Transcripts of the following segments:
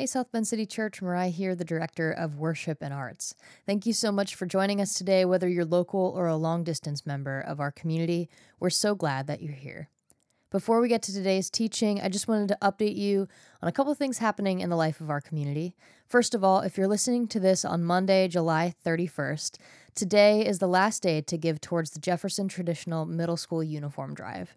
Hey, South Bend City Church, Mariah here, the Director of Worship and Arts. Thank you so much for joining us today, whether you're local or a long distance member of our community. We're so glad that you're here. Before we get to today's teaching, I just wanted to update you on a couple of things happening in the life of our community. First of all, if you're listening to this on Monday, July 31st, today is the last day to give towards the Jefferson Traditional Middle School Uniform Drive.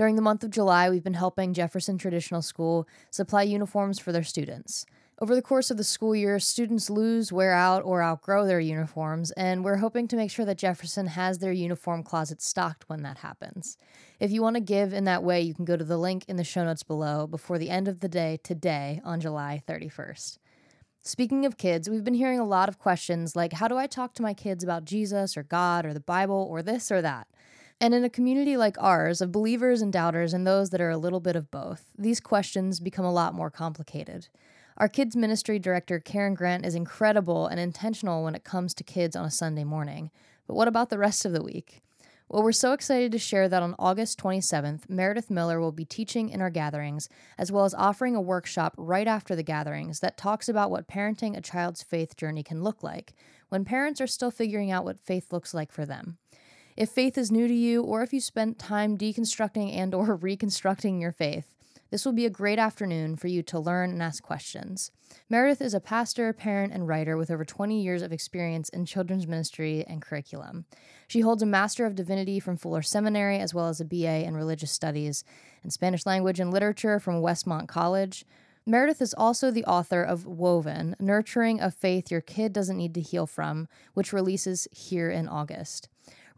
During the month of July, we've been helping Jefferson Traditional School supply uniforms for their students. Over the course of the school year, students lose, wear out, or outgrow their uniforms, and we're hoping to make sure that Jefferson has their uniform closet stocked when that happens. If you want to give in that way, you can go to the link in the show notes below before the end of the day today on July 31st. Speaking of kids, we've been hearing a lot of questions like how do I talk to my kids about Jesus or God or the Bible or this or that? And in a community like ours, of believers and doubters and those that are a little bit of both, these questions become a lot more complicated. Our kids' ministry director, Karen Grant, is incredible and intentional when it comes to kids on a Sunday morning. But what about the rest of the week? Well, we're so excited to share that on August 27th, Meredith Miller will be teaching in our gatherings, as well as offering a workshop right after the gatherings that talks about what parenting a child's faith journey can look like when parents are still figuring out what faith looks like for them. If faith is new to you or if you spent time deconstructing and or reconstructing your faith, this will be a great afternoon for you to learn and ask questions. Meredith is a pastor, parent, and writer with over 20 years of experience in children's ministry and curriculum. She holds a Master of Divinity from Fuller Seminary, as well as a BA in Religious Studies and Spanish Language and Literature from Westmont College. Meredith is also the author of Woven Nurturing a Faith Your Kid Doesn't Need to Heal From, which releases here in August.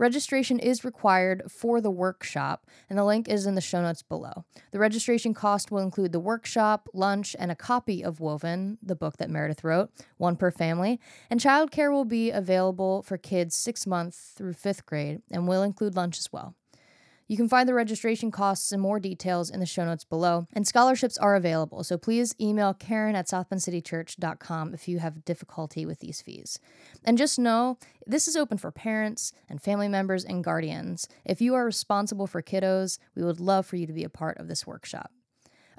Registration is required for the workshop, and the link is in the show notes below. The registration cost will include the workshop, lunch, and a copy of Woven, the book that Meredith wrote, one per family. And childcare will be available for kids six months through fifth grade and will include lunch as well. You can find the registration costs and more details in the show notes below. And scholarships are available, so please email Karen at southbendcitychurch.com if you have difficulty with these fees. And just know this is open for parents and family members and guardians. If you are responsible for kiddos, we would love for you to be a part of this workshop.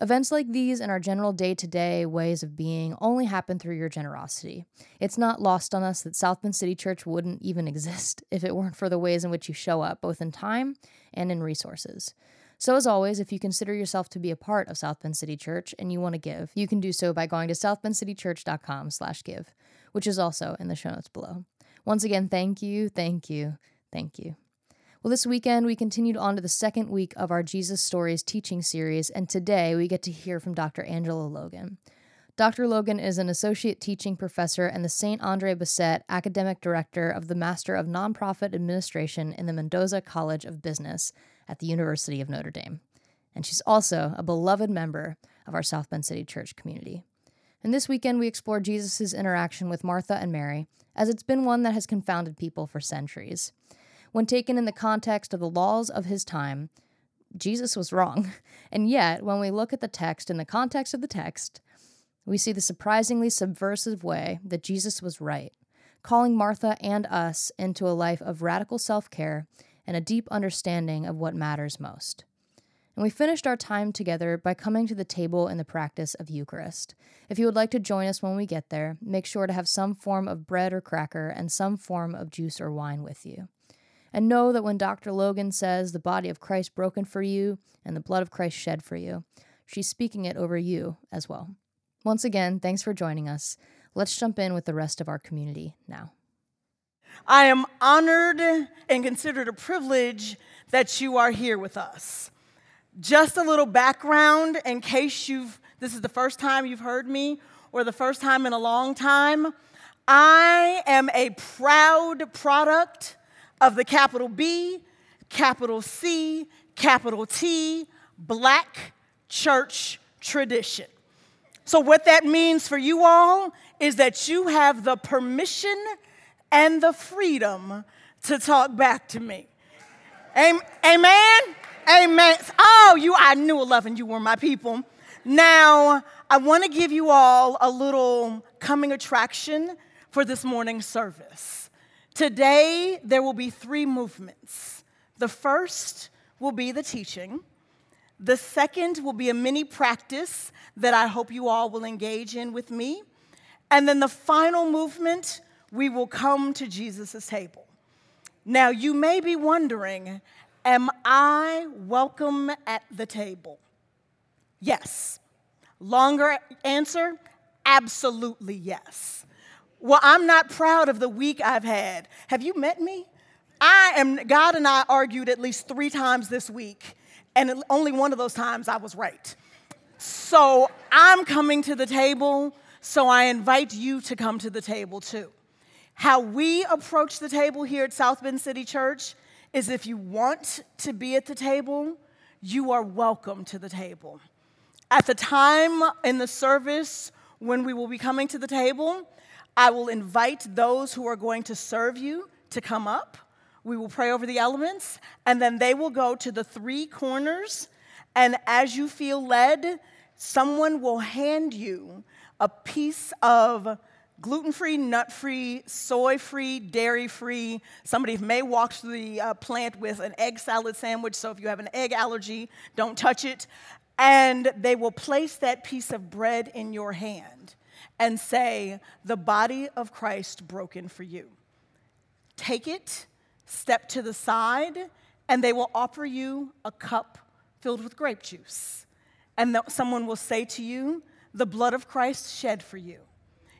Events like these and our general day to day ways of being only happen through your generosity. It's not lost on us that South Bend City Church wouldn't even exist if it weren't for the ways in which you show up, both in time and in resources. So, as always, if you consider yourself to be a part of South Bend City Church and you want to give, you can do so by going to southbendcitychurch.com/give, which is also in the show notes below. Once again, thank you, thank you, thank you. Well, this weekend we continued on to the second week of our Jesus Stories teaching series, and today we get to hear from Dr. Angela Logan. Dr. Logan is an associate teaching professor and the St. Andre Bessette academic director of the Master of Nonprofit Administration in the Mendoza College of Business at the University of Notre Dame. And she's also a beloved member of our South Bend City Church community. And this weekend we explore Jesus' interaction with Martha and Mary, as it's been one that has confounded people for centuries. When taken in the context of the laws of his time, Jesus was wrong. And yet, when we look at the text in the context of the text, we see the surprisingly subversive way that Jesus was right, calling Martha and us into a life of radical self care and a deep understanding of what matters most. And we finished our time together by coming to the table in the practice of Eucharist. If you would like to join us when we get there, make sure to have some form of bread or cracker and some form of juice or wine with you. And know that when Dr. Logan says the body of Christ broken for you and the blood of Christ shed for you, she's speaking it over you as well. Once again, thanks for joining us. Let's jump in with the rest of our community now. I am honored and considered a privilege that you are here with us. Just a little background in case you've this is the first time you've heard me or the first time in a long time. I am a proud product of the capital B, capital C, capital T, black church tradition. So, what that means for you all is that you have the permission and the freedom to talk back to me. Amen? Amen. Oh, you, I knew 11, you were my people. Now, I want to give you all a little coming attraction for this morning's service. Today, there will be three movements. The first will be the teaching, The second will be a mini practice that I hope you all will engage in with me. And then the final movement, we will come to Jesus' table. Now, you may be wondering, am I welcome at the table? Yes. Longer answer, absolutely yes. Well, I'm not proud of the week I've had. Have you met me? I am, God and I argued at least three times this week, and only one of those times I was right. So I'm coming to the table, so I invite you to come to the table too. How we approach the table here at South Bend City Church is if you want to be at the table, you are welcome to the table. At the time in the service when we will be coming to the table, I will invite those who are going to serve you to come up. We will pray over the elements, and then they will go to the three corners. And as you feel led, someone will hand you a piece of gluten free, nut free, soy free, dairy free. Somebody may walk through the uh, plant with an egg salad sandwich, so if you have an egg allergy, don't touch it. And they will place that piece of bread in your hand and say, The body of Christ broken for you. Take it, step to the side, and they will offer you a cup filled with grape juice. And someone will say to you, The blood of Christ shed for you.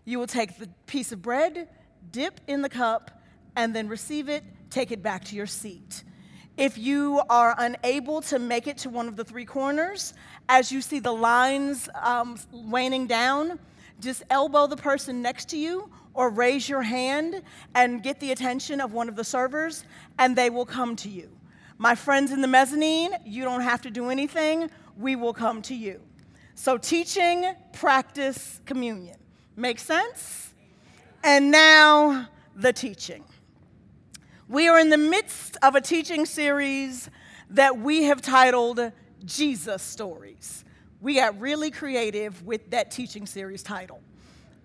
You will take the piece of bread, dip in the cup, and then receive it, take it back to your seat. If you are unable to make it to one of the three corners, as you see the lines um, waning down, just elbow the person next to you or raise your hand and get the attention of one of the servers, and they will come to you. My friends in the mezzanine, you don't have to do anything, we will come to you. So, teaching, practice, communion. Make sense? And now, the teaching. We are in the midst of a teaching series that we have titled Jesus Stories. We got really creative with that teaching series title.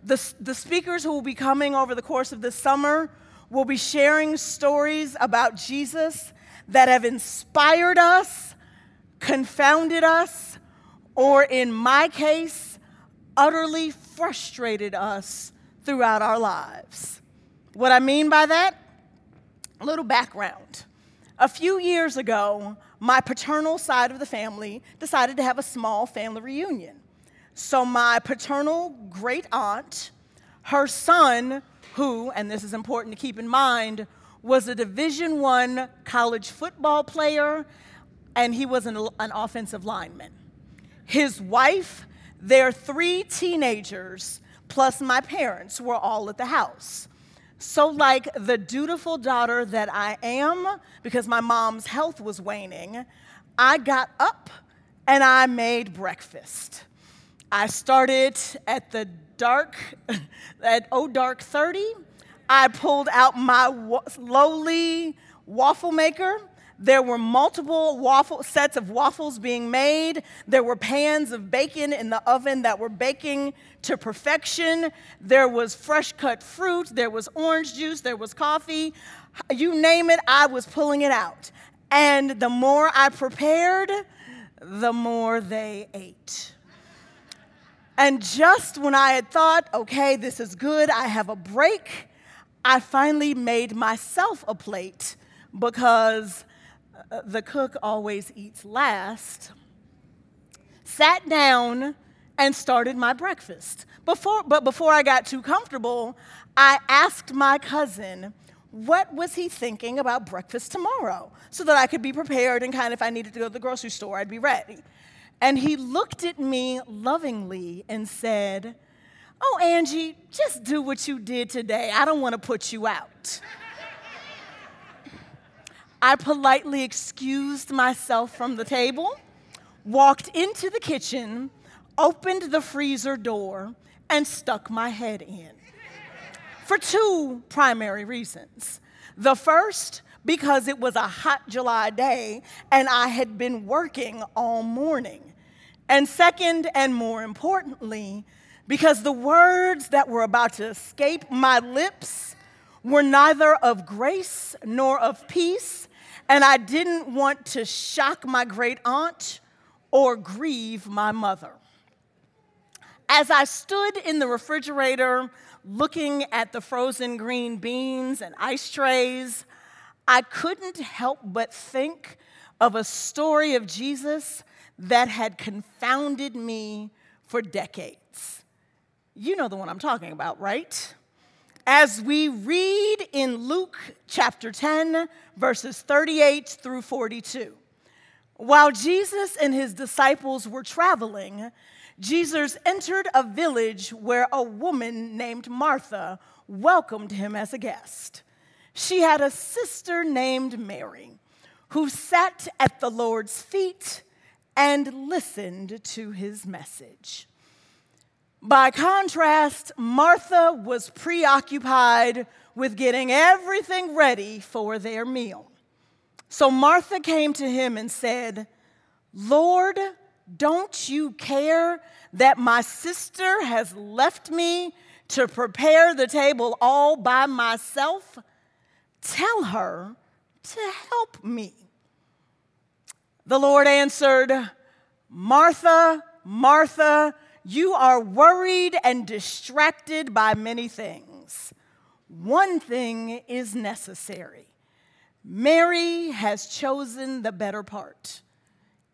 The, the speakers who will be coming over the course of this summer will be sharing stories about Jesus that have inspired us, confounded us, or in my case, utterly frustrated us throughout our lives. What I mean by that? A little background. A few years ago, my paternal side of the family decided to have a small family reunion. So, my paternal great aunt, her son, who, and this is important to keep in mind, was a Division One college football player, and he was an, an offensive lineman. His wife, their three teenagers, plus my parents were all at the house. So, like the dutiful daughter that I am, because my mom's health was waning, I got up and I made breakfast. I started at the dark, at oh dark 30. I pulled out my lowly waffle maker there were multiple waffle sets of waffles being made. There were pans of bacon in the oven that were baking to perfection. There was fresh cut fruit, there was orange juice, there was coffee. You name it, I was pulling it out. And the more I prepared, the more they ate. And just when I had thought, okay, this is good, I have a break, I finally made myself a plate because uh, the cook always eats last, sat down and started my breakfast. Before, but before I got too comfortable, I asked my cousin, what was he thinking about breakfast tomorrow? So that I could be prepared and kind of, if I needed to go to the grocery store, I'd be ready. And he looked at me lovingly and said, Oh, Angie, just do what you did today. I don't want to put you out. I politely excused myself from the table, walked into the kitchen, opened the freezer door, and stuck my head in. For two primary reasons. The first, because it was a hot July day and I had been working all morning. And second, and more importantly, because the words that were about to escape my lips were neither of grace nor of peace, and I didn't want to shock my great aunt or grieve my mother. As I stood in the refrigerator looking at the frozen green beans and ice trays, I couldn't help but think of a story of Jesus that had confounded me for decades. You know the one I'm talking about, right? As we read in Luke chapter 10, verses 38 through 42. While Jesus and his disciples were traveling, Jesus entered a village where a woman named Martha welcomed him as a guest. She had a sister named Mary who sat at the Lord's feet and listened to his message. By contrast, Martha was preoccupied with getting everything ready for their meal. So Martha came to him and said, Lord, don't you care that my sister has left me to prepare the table all by myself? Tell her to help me. The Lord answered, Martha, Martha, you are worried and distracted by many things. One thing is necessary. Mary has chosen the better part.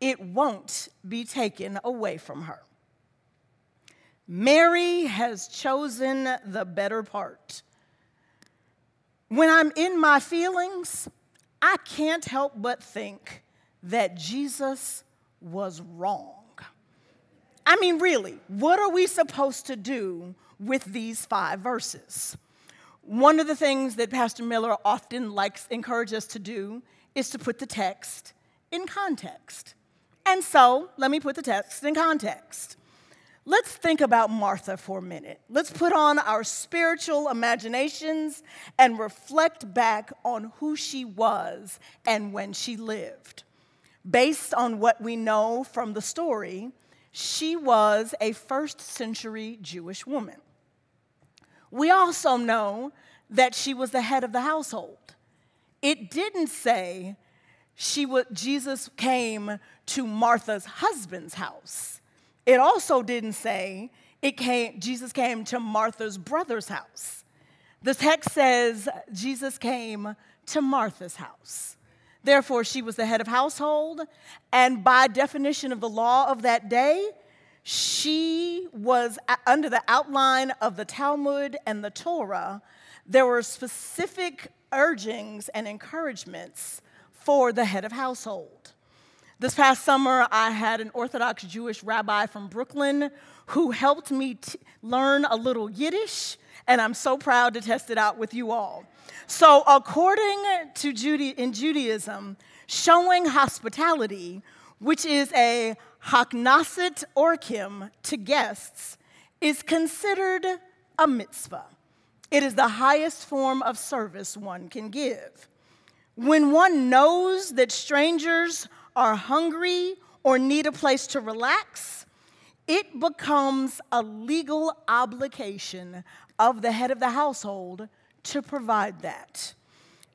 It won't be taken away from her. Mary has chosen the better part. When I'm in my feelings, I can't help but think that Jesus was wrong. I mean, really, what are we supposed to do with these five verses? One of the things that Pastor Miller often likes encourage us to do is to put the text in context. And so, let me put the text in context. Let's think about Martha for a minute. Let's put on our spiritual imaginations and reflect back on who she was and when she lived. Based on what we know from the story, she was a first century Jewish woman. We also know that she was the head of the household. It didn't say she would, Jesus came to Martha's husband's house. It also didn't say it came, Jesus came to Martha's brother's house. The text says Jesus came to Martha's house. Therefore, she was the head of household, and by definition of the law of that day, she was under the outline of the Talmud and the Torah. There were specific urgings and encouragements for the head of household. This past summer, I had an Orthodox Jewish rabbi from Brooklyn who helped me t- learn a little Yiddish, and I'm so proud to test it out with you all. So, according to Jude- in Judaism, showing hospitality, which is a haknaset orchim to guests, is considered a mitzvah. It is the highest form of service one can give. When one knows that strangers are hungry or need a place to relax, it becomes a legal obligation of the head of the household to provide that.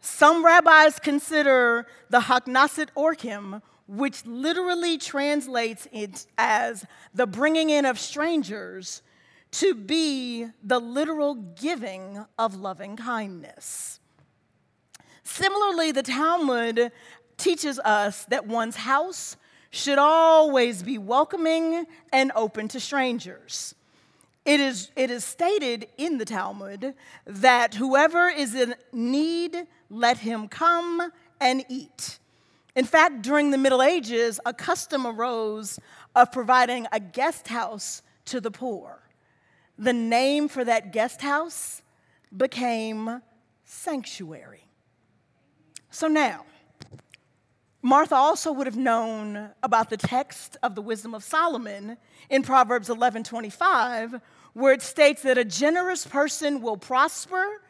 Some rabbis consider the Haknaset Orchim, which literally translates it as the bringing in of strangers, to be the literal giving of loving kindness. Similarly, the Talmud teaches us that one's house should always be welcoming and open to strangers. It is, it is stated in the Talmud that whoever is in need, let him come and eat. In fact, during the Middle Ages, a custom arose of providing a guest house to the poor. The name for that guest house became sanctuary. So now, Martha also would have known about the text of the wisdom of Solomon in Proverbs 11:25 where it states that a generous person will prosper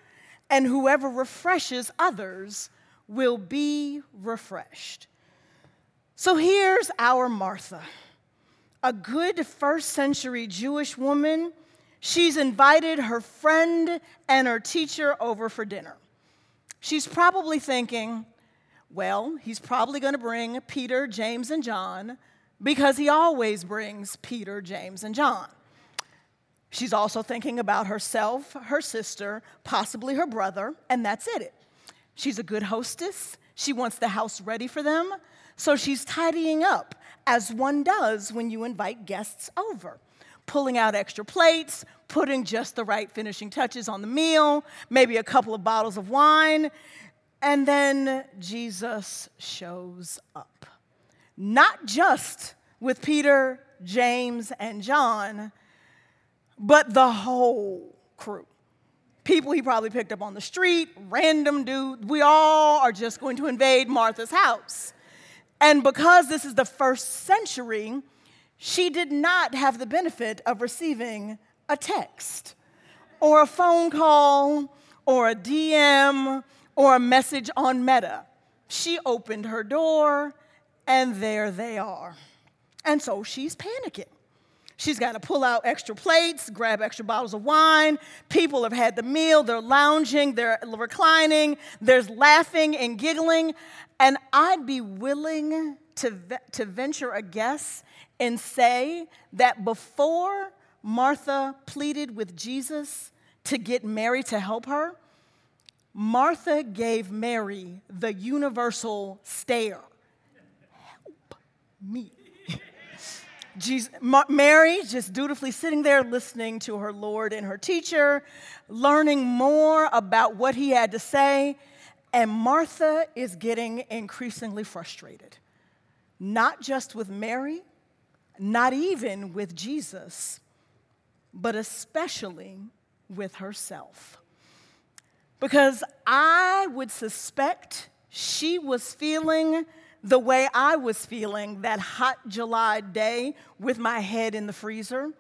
and whoever refreshes others will be refreshed. So here's our Martha, a good first century Jewish woman. She's invited her friend and her teacher over for dinner. She's probably thinking, well, he's probably going to bring Peter, James, and John, because he always brings Peter, James, and John. She's also thinking about herself, her sister, possibly her brother, and that's it. She's a good hostess. She wants the house ready for them. So she's tidying up, as one does when you invite guests over, pulling out extra plates, putting just the right finishing touches on the meal, maybe a couple of bottles of wine. And then Jesus shows up. Not just with Peter, James, and John, but the whole crew. People he probably picked up on the street, random dude. We all are just going to invade Martha's house. And because this is the first century, she did not have the benefit of receiving a text or a phone call or a DM or a message on Meta. She opened her door and there they are. And so she's panicking. She's got to pull out extra plates, grab extra bottles of wine. People have had the meal, they're lounging, they're reclining, there's laughing and giggling. And I'd be willing to, to venture a guess and say that before Martha pleaded with Jesus to get Mary to help her, Martha gave Mary the universal stare Help me. Jesus, Mary just dutifully sitting there listening to her Lord and her teacher, learning more about what he had to say. And Martha is getting increasingly frustrated, not just with Mary, not even with Jesus, but especially with herself. Because I would suspect she was feeling the way I was feeling that hot July day with my head in the freezer,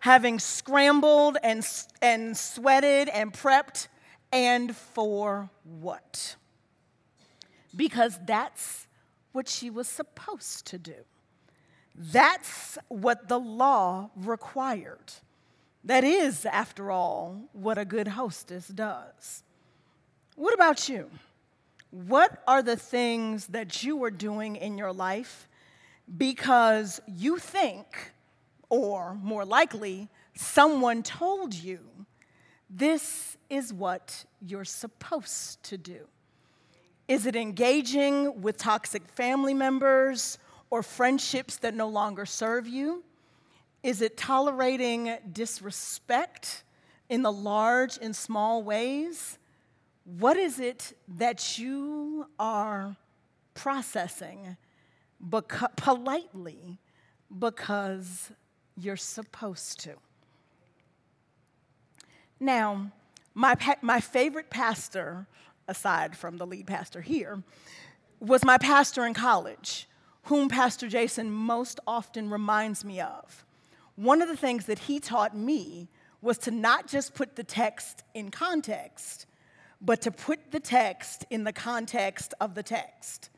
having scrambled and, and sweated and prepped, and for what? Because that's what she was supposed to do. That's what the law required. That is, after all, what a good hostess does. What about you? What are the things that you are doing in your life because you think, or more likely, someone told you this is what you're supposed to do? Is it engaging with toxic family members or friendships that no longer serve you? Is it tolerating disrespect in the large and small ways? What is it that you are processing beca- politely because you're supposed to? Now, my, pa- my favorite pastor, aside from the lead pastor here, was my pastor in college, whom Pastor Jason most often reminds me of. One of the things that he taught me was to not just put the text in context, but to put the text in the context of the text,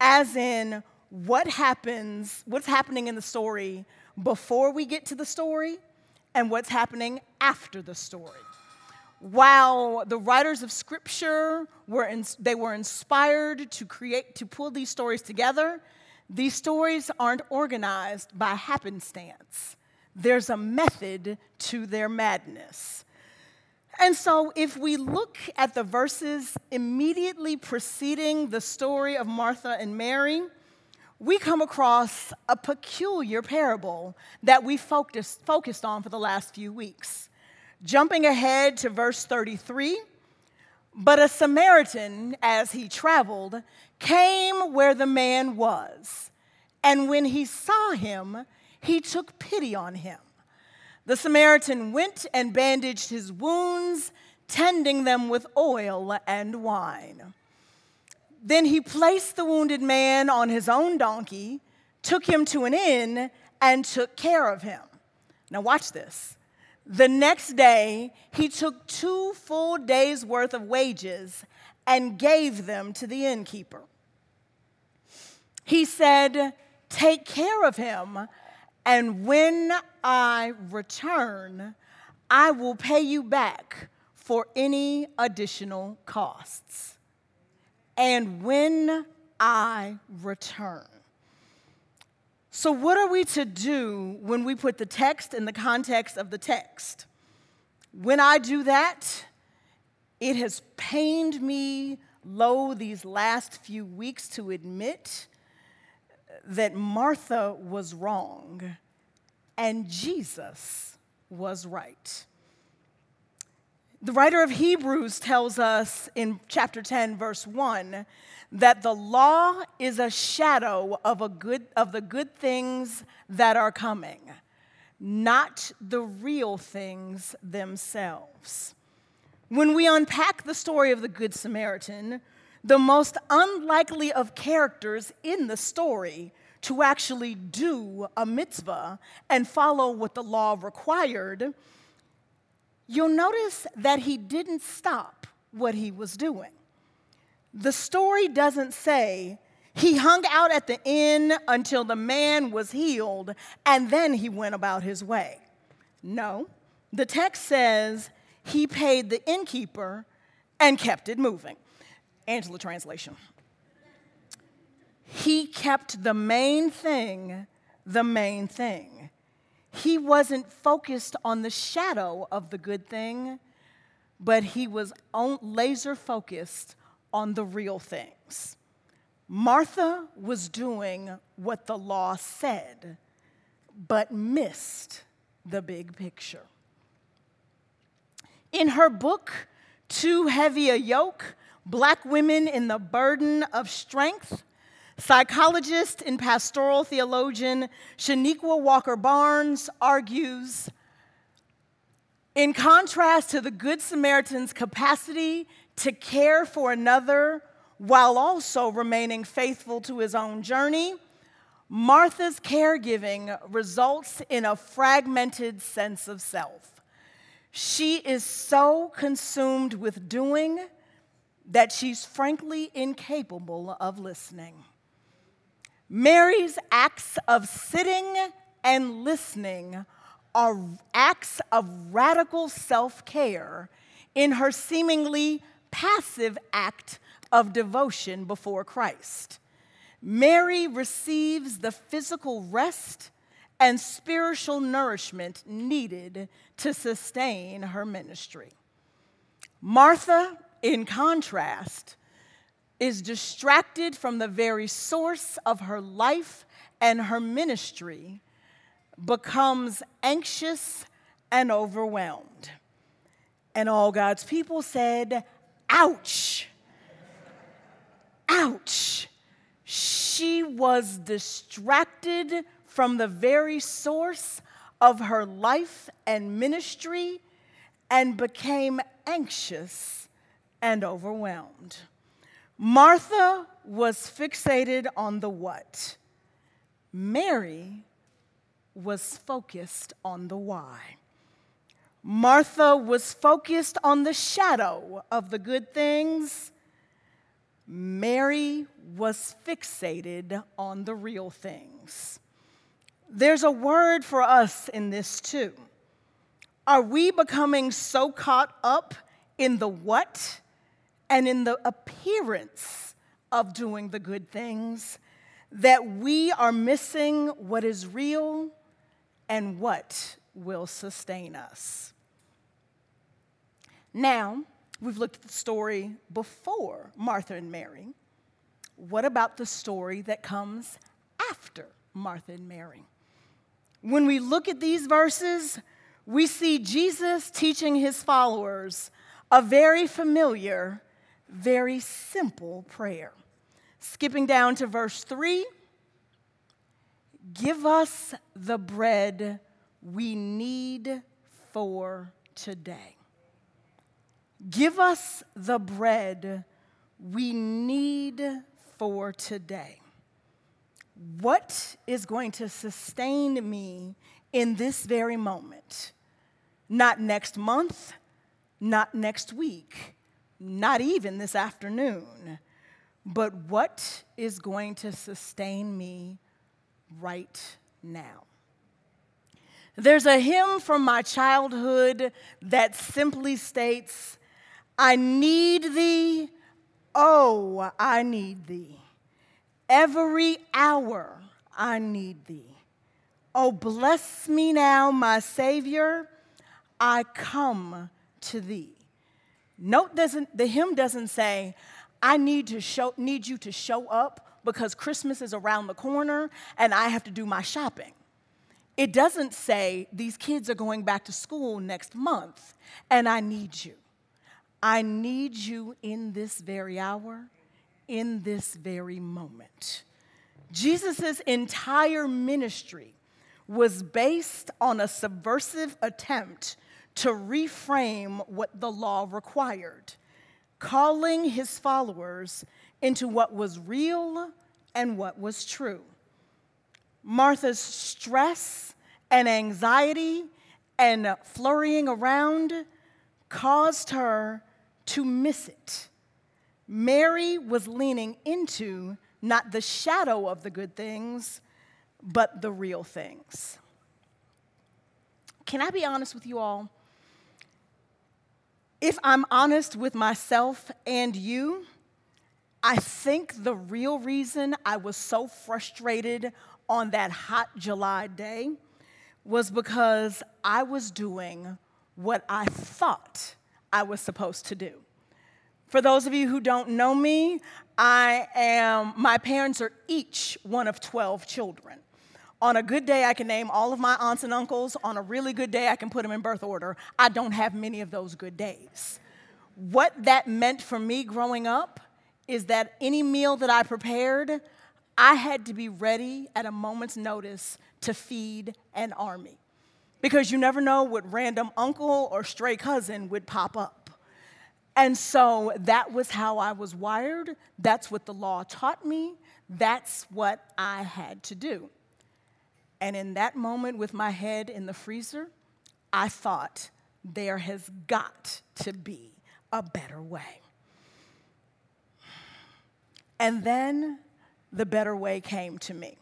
as in what happens, what's happening in the story before we get to the story, and what's happening after the story. While the writers of scripture were in, they were inspired to create to pull these stories together, these stories aren't organized by happenstance. There's a method to their madness. And so, if we look at the verses immediately preceding the story of Martha and Mary, we come across a peculiar parable that we focused, focused on for the last few weeks. Jumping ahead to verse 33, but a Samaritan, as he traveled, came where the man was, and when he saw him, he took pity on him. The Samaritan went and bandaged his wounds, tending them with oil and wine. Then he placed the wounded man on his own donkey, took him to an inn, and took care of him. Now, watch this. The next day, he took two full days' worth of wages and gave them to the innkeeper. He said, Take care of him and when I return, I will pay you back for any additional costs. And when I return, So, what are we to do when we put the text in the context of the text? When I do that, it has pained me low these last few weeks to admit that Martha was wrong and Jesus was right. The writer of Hebrews tells us in chapter 10, verse 1, that the law is a shadow of, a good, of the good things that are coming, not the real things themselves. When we unpack the story of the Good Samaritan, the most unlikely of characters in the story to actually do a mitzvah and follow what the law required, you'll notice that he didn't stop what he was doing. The story doesn't say he hung out at the inn until the man was healed and then he went about his way. No, the text says he paid the innkeeper and kept it moving. Angela translation. He kept the main thing the main thing. He wasn't focused on the shadow of the good thing, but he was laser focused on the real things. Martha was doing what the law said, but missed the big picture. In her book, Too Heavy a Yoke Black Women in the Burden of Strength, psychologist and pastoral theologian Chanequa Walker Barnes argues in contrast to the Good Samaritan's capacity to care for another while also remaining faithful to his own journey, Martha's caregiving results in a fragmented sense of self. She is so consumed with doing that she's frankly incapable of listening. Mary's acts of sitting and listening are acts of radical self care in her seemingly passive act of devotion before Christ. Mary receives the physical rest and spiritual nourishment needed to sustain her ministry. Martha, in contrast, is distracted from the very source of her life and her ministry, becomes anxious and overwhelmed. And all God's people said, Ouch! Ouch! She was distracted from the very source of her life and ministry and became anxious and overwhelmed. Martha was fixated on the what? Mary was focused on the why. Martha was focused on the shadow of the good things. Mary was fixated on the real things. There's a word for us in this too. Are we becoming so caught up in the what and in the appearance of doing the good things that we are missing what is real and what will sustain us. Now, we've looked at the story before Martha and Mary. What about the story that comes after Martha and Mary? When we look at these verses, we see Jesus teaching his followers a very familiar, very simple prayer. Skipping down to verse 3 Give us the bread we need for today. Give us the bread we need for today. What is going to sustain me in this very moment? Not next month, not next week, not even this afternoon, but what is going to sustain me right now? There's a hymn from my childhood that simply states, I need thee, oh, I need thee. Every hour I need thee. Oh, bless me now, my Savior, I come to thee. Note doesn't the hymn doesn't say, I need to show need you to show up because Christmas is around the corner and I have to do my shopping. It doesn't say these kids are going back to school next month and I need you. I need you in this very hour, in this very moment. Jesus' entire ministry was based on a subversive attempt to reframe what the law required, calling his followers into what was real and what was true. Martha's stress and anxiety and flurrying around caused her to miss it. Mary was leaning into not the shadow of the good things, but the real things. Can I be honest with you all? If I'm honest with myself and you, I think the real reason I was so frustrated on that hot July day was because I was doing what I thought I was supposed to do. For those of you who don't know me, I am, my parents are each one of 12 children. On a good day, I can name all of my aunts and uncles. On a really good day, I can put them in birth order. I don't have many of those good days. What that meant for me growing up is that any meal that I prepared, I had to be ready at a moment's notice to feed an army. Because you never know what random uncle or stray cousin would pop up. And so that was how I was wired. That's what the law taught me. That's what I had to do. And in that moment, with my head in the freezer, I thought, there has got to be a better way. And then the better way came to me.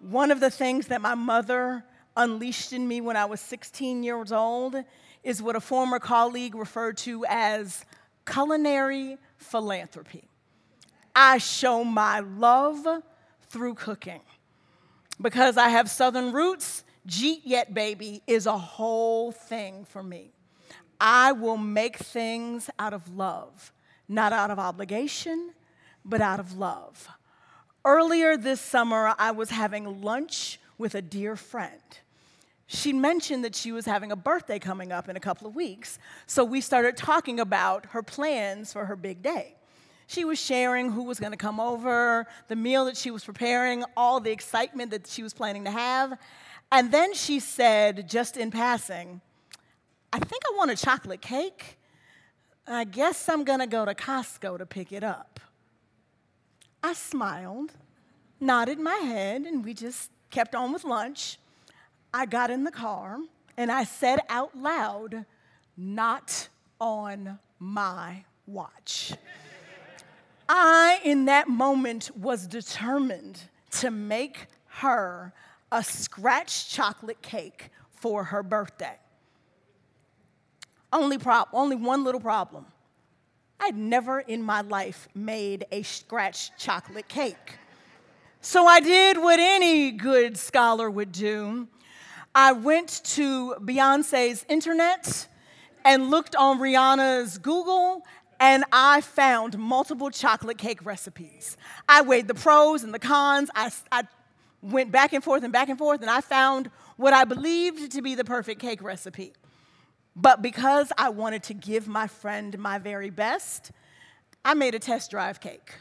One of the things that my mother unleashed in me when I was 16 years old is what a former colleague referred to as culinary philanthropy. I show my love through cooking. Because I have southern roots, Jeet Yet Baby is a whole thing for me. I will make things out of love, not out of obligation, but out of love. Earlier this summer, I was having lunch with a dear friend. She mentioned that she was having a birthday coming up in a couple of weeks, so we started talking about her plans for her big day. She was sharing who was going to come over, the meal that she was preparing, all the excitement that she was planning to have. And then she said, just in passing, I think I want a chocolate cake. I guess I'm going to go to Costco to pick it up. I smiled, nodded my head, and we just kept on with lunch. I got in the car and I said out loud, Not on my watch. I, in that moment, was determined to make her a scratch chocolate cake for her birthday. Only, prob- only one little problem. I'd never in my life made a scratch chocolate cake. So I did what any good scholar would do. I went to Beyonce's internet and looked on Rihanna's Google and I found multiple chocolate cake recipes. I weighed the pros and the cons. I, I went back and forth and back and forth, and I found what I believed to be the perfect cake recipe. But because I wanted to give my friend my very best, I made a test drive cake.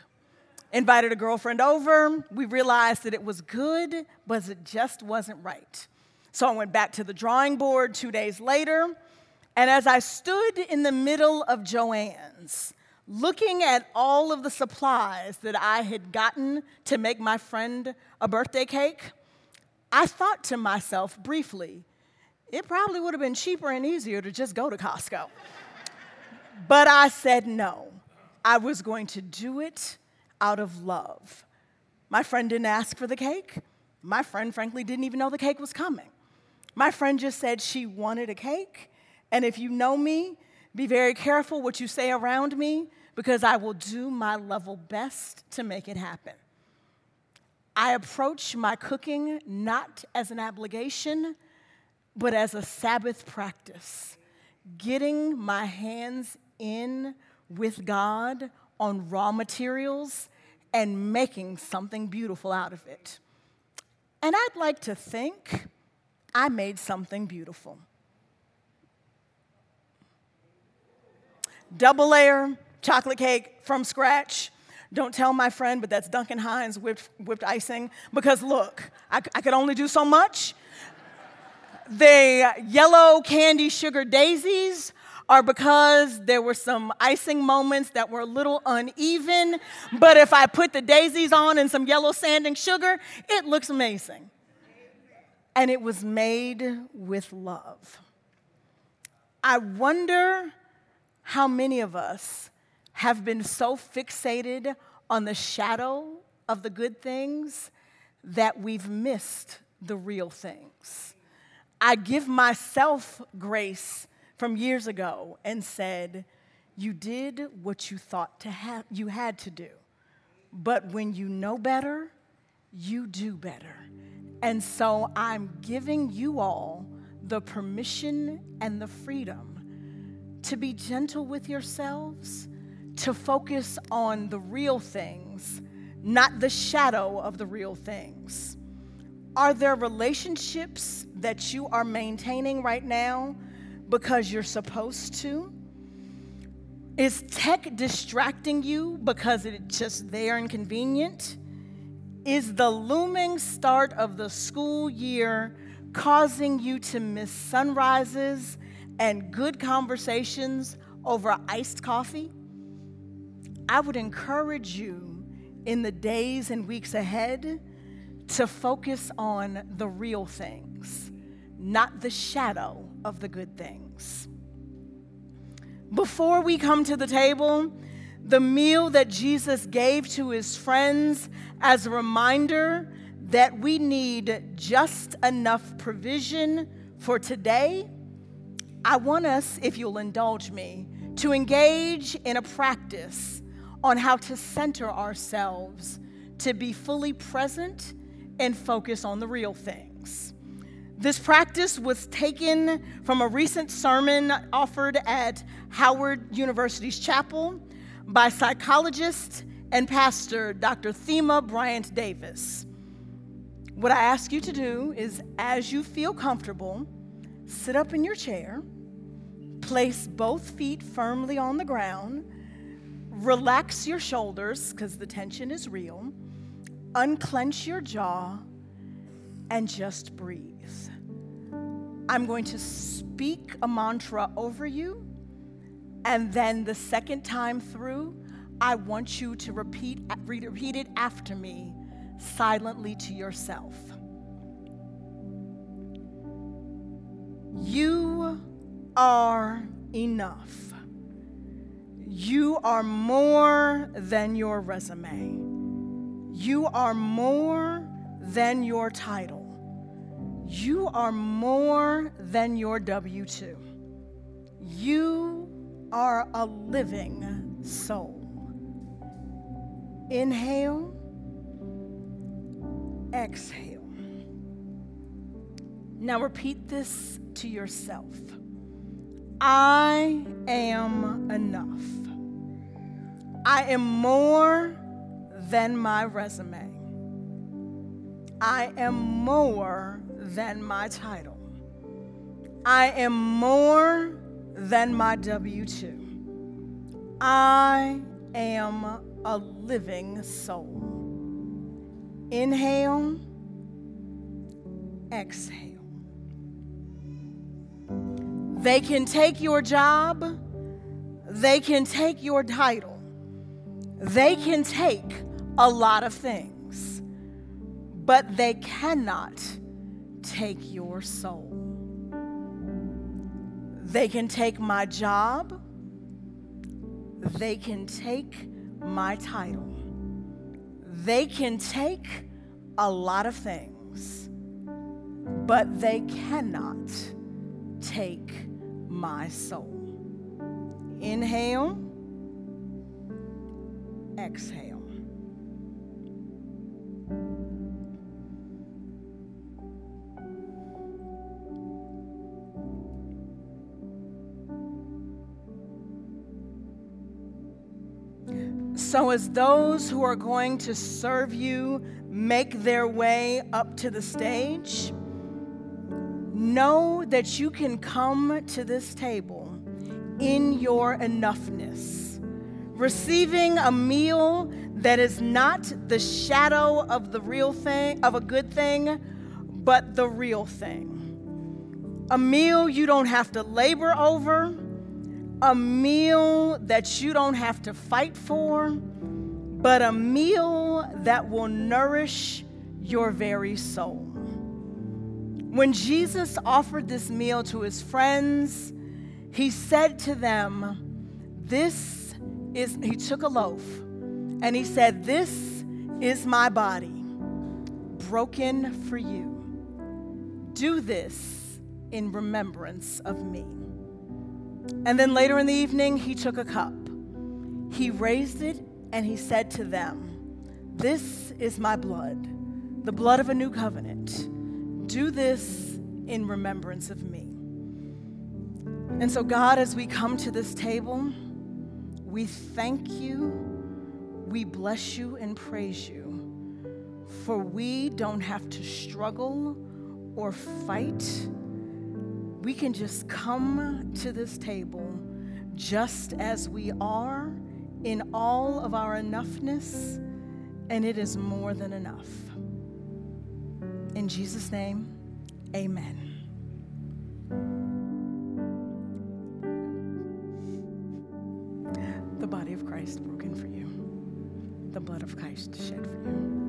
Invited a girlfriend over. We realized that it was good, but it just wasn't right. So I went back to the drawing board two days later and as I stood in the middle of Joann's, looking at all of the supplies that I had gotten to make my friend a birthday cake, I thought to myself briefly, it probably would have been cheaper and easier to just go to Costco. but I said no. I was going to do it out of love. My friend didn't ask for the cake. My friend, frankly, didn't even know the cake was coming. My friend just said she wanted a cake and if you know me, be very careful what you say around me because I will do my level best to make it happen. I approach my cooking not as an obligation, but as a Sabbath practice, getting my hands in with God on raw materials and making something beautiful out of it. And I'd like to think I made something beautiful. Double layer chocolate cake from scratch. Don't tell my friend, but that's Duncan Hines whipped, whipped icing. Because look, I, I could only do so much. The yellow candy sugar daisies are because there were some icing moments that were a little uneven. But if I put the daisies on and some yellow sanding sugar, it looks amazing. And it was made with love. I wonder how many of us have been so fixated on the shadow of the good things that we've missed the real things. I give myself grace from years ago and said, You did what you thought to you had to do. But when you know better, you do better. And so I'm giving you all the permission and the freedom to be gentle with yourselves to focus on the real things, not the shadow of the real things? Are there relationships that you are maintaining right now because you're supposed to? Is tech distracting you because it's just there and convenient? Is the looming start of the school year causing you to miss sunrises and good conversations over iced coffee? I would encourage you in the days and weeks ahead to focus on the real things, not the shadow of the good things. Before we come to the table, the meal that Jesus gave to his friends as a reminder that we need just enough provision for today, I want us, if you'll indulge me, to engage in a practice on how to center ourselves to be fully present and focus on the real things. This practice was taken from a recent sermon offered at Howard University's chapel by psychologist and pastor Dr. Thema Bryant Davis. What I ask you to do is, as you feel comfortable, sit up in your chair, place both feet firmly on the ground Relax your shoulders because the tension is real. Unclench your jaw and just breathe. I'm going to speak a mantra over you, and then the second time through, I want you to repeat, repeat it after me silently to yourself. You are enough. You are more than your resume. You are more than your title. You are more than your W 2. You are a living soul. Inhale, exhale. Now repeat this to yourself. I am enough. I am more than my resume. I am more than my title. I am more than my W 2. I am a living soul. Inhale, exhale. They can take your job, they can take your title. They can take a lot of things, but they cannot take your soul. They can take my job, they can take my title, they can take a lot of things, but they cannot take my soul. Inhale, exhale. So, as those who are going to serve you make their way up to the stage, know that you can come to this table in your enoughness, receiving a meal that is not the shadow of the real thing, of a good thing, but the real thing. A meal you don't have to labor over, a meal that you don't have to fight for, but a meal that will nourish your very soul. When Jesus offered this meal to his friends, he said to them, This is, he took a loaf and he said, This is my body, broken for you. Do this in remembrance of me. And then later in the evening, he took a cup. He raised it and he said to them, This is my blood, the blood of a new covenant. Do this in remembrance of me. And so, God, as we come to this table, we thank you, we bless you, and praise you. For we don't have to struggle or fight. We can just come to this table just as we are in all of our enoughness, and it is more than enough. In Jesus' name, amen. The body of Christ broken for you, the blood of Christ shed for you.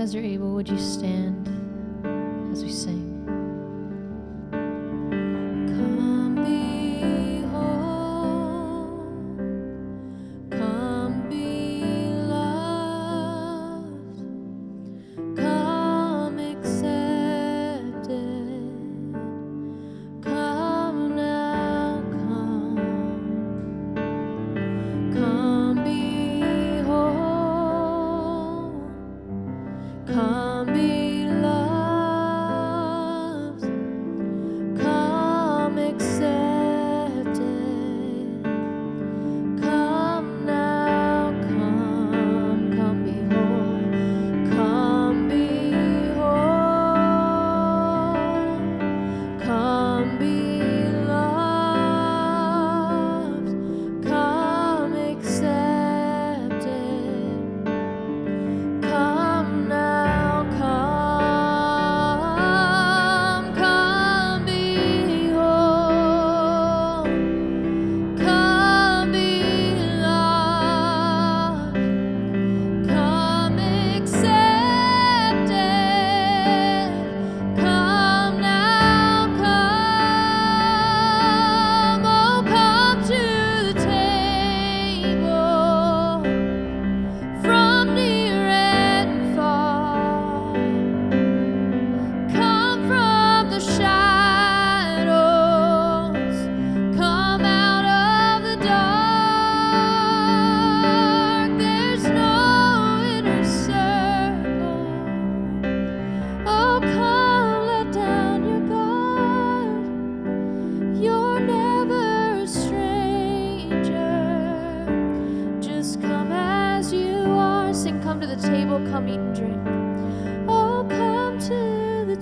As you're able, would you stand as we sing?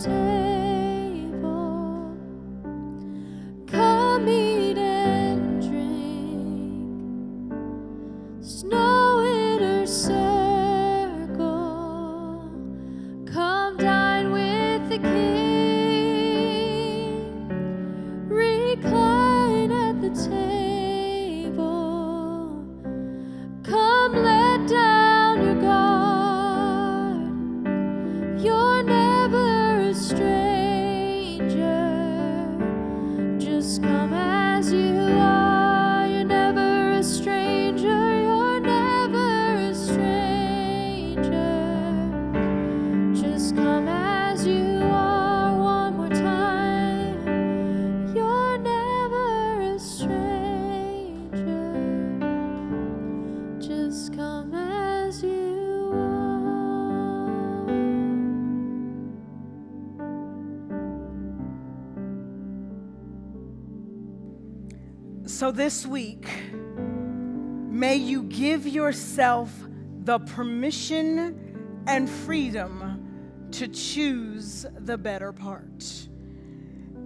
To this week, may you give yourself the permission and freedom to choose the better part.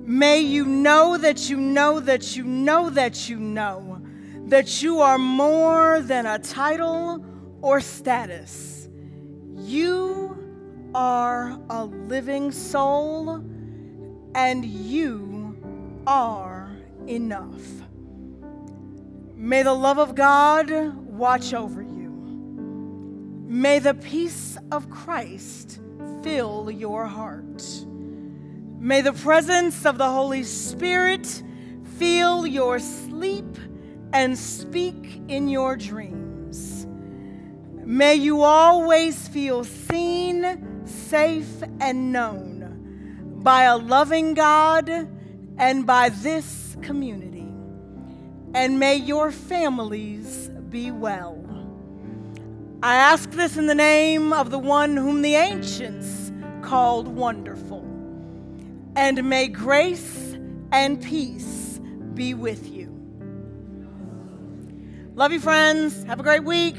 May you know that you know that you know that you know that you are more than a title or status. You are a living soul and you are enough. May the love of God watch over you. May the peace of Christ fill your heart. May the presence of the Holy Spirit fill your sleep and speak in your dreams. May you always feel seen, safe, and known by a loving God and by this community. And may your families be well. I ask this in the name of the one whom the ancients called wonderful. And may grace and peace be with you. Love you, friends. Have a great week.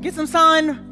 Get some sun.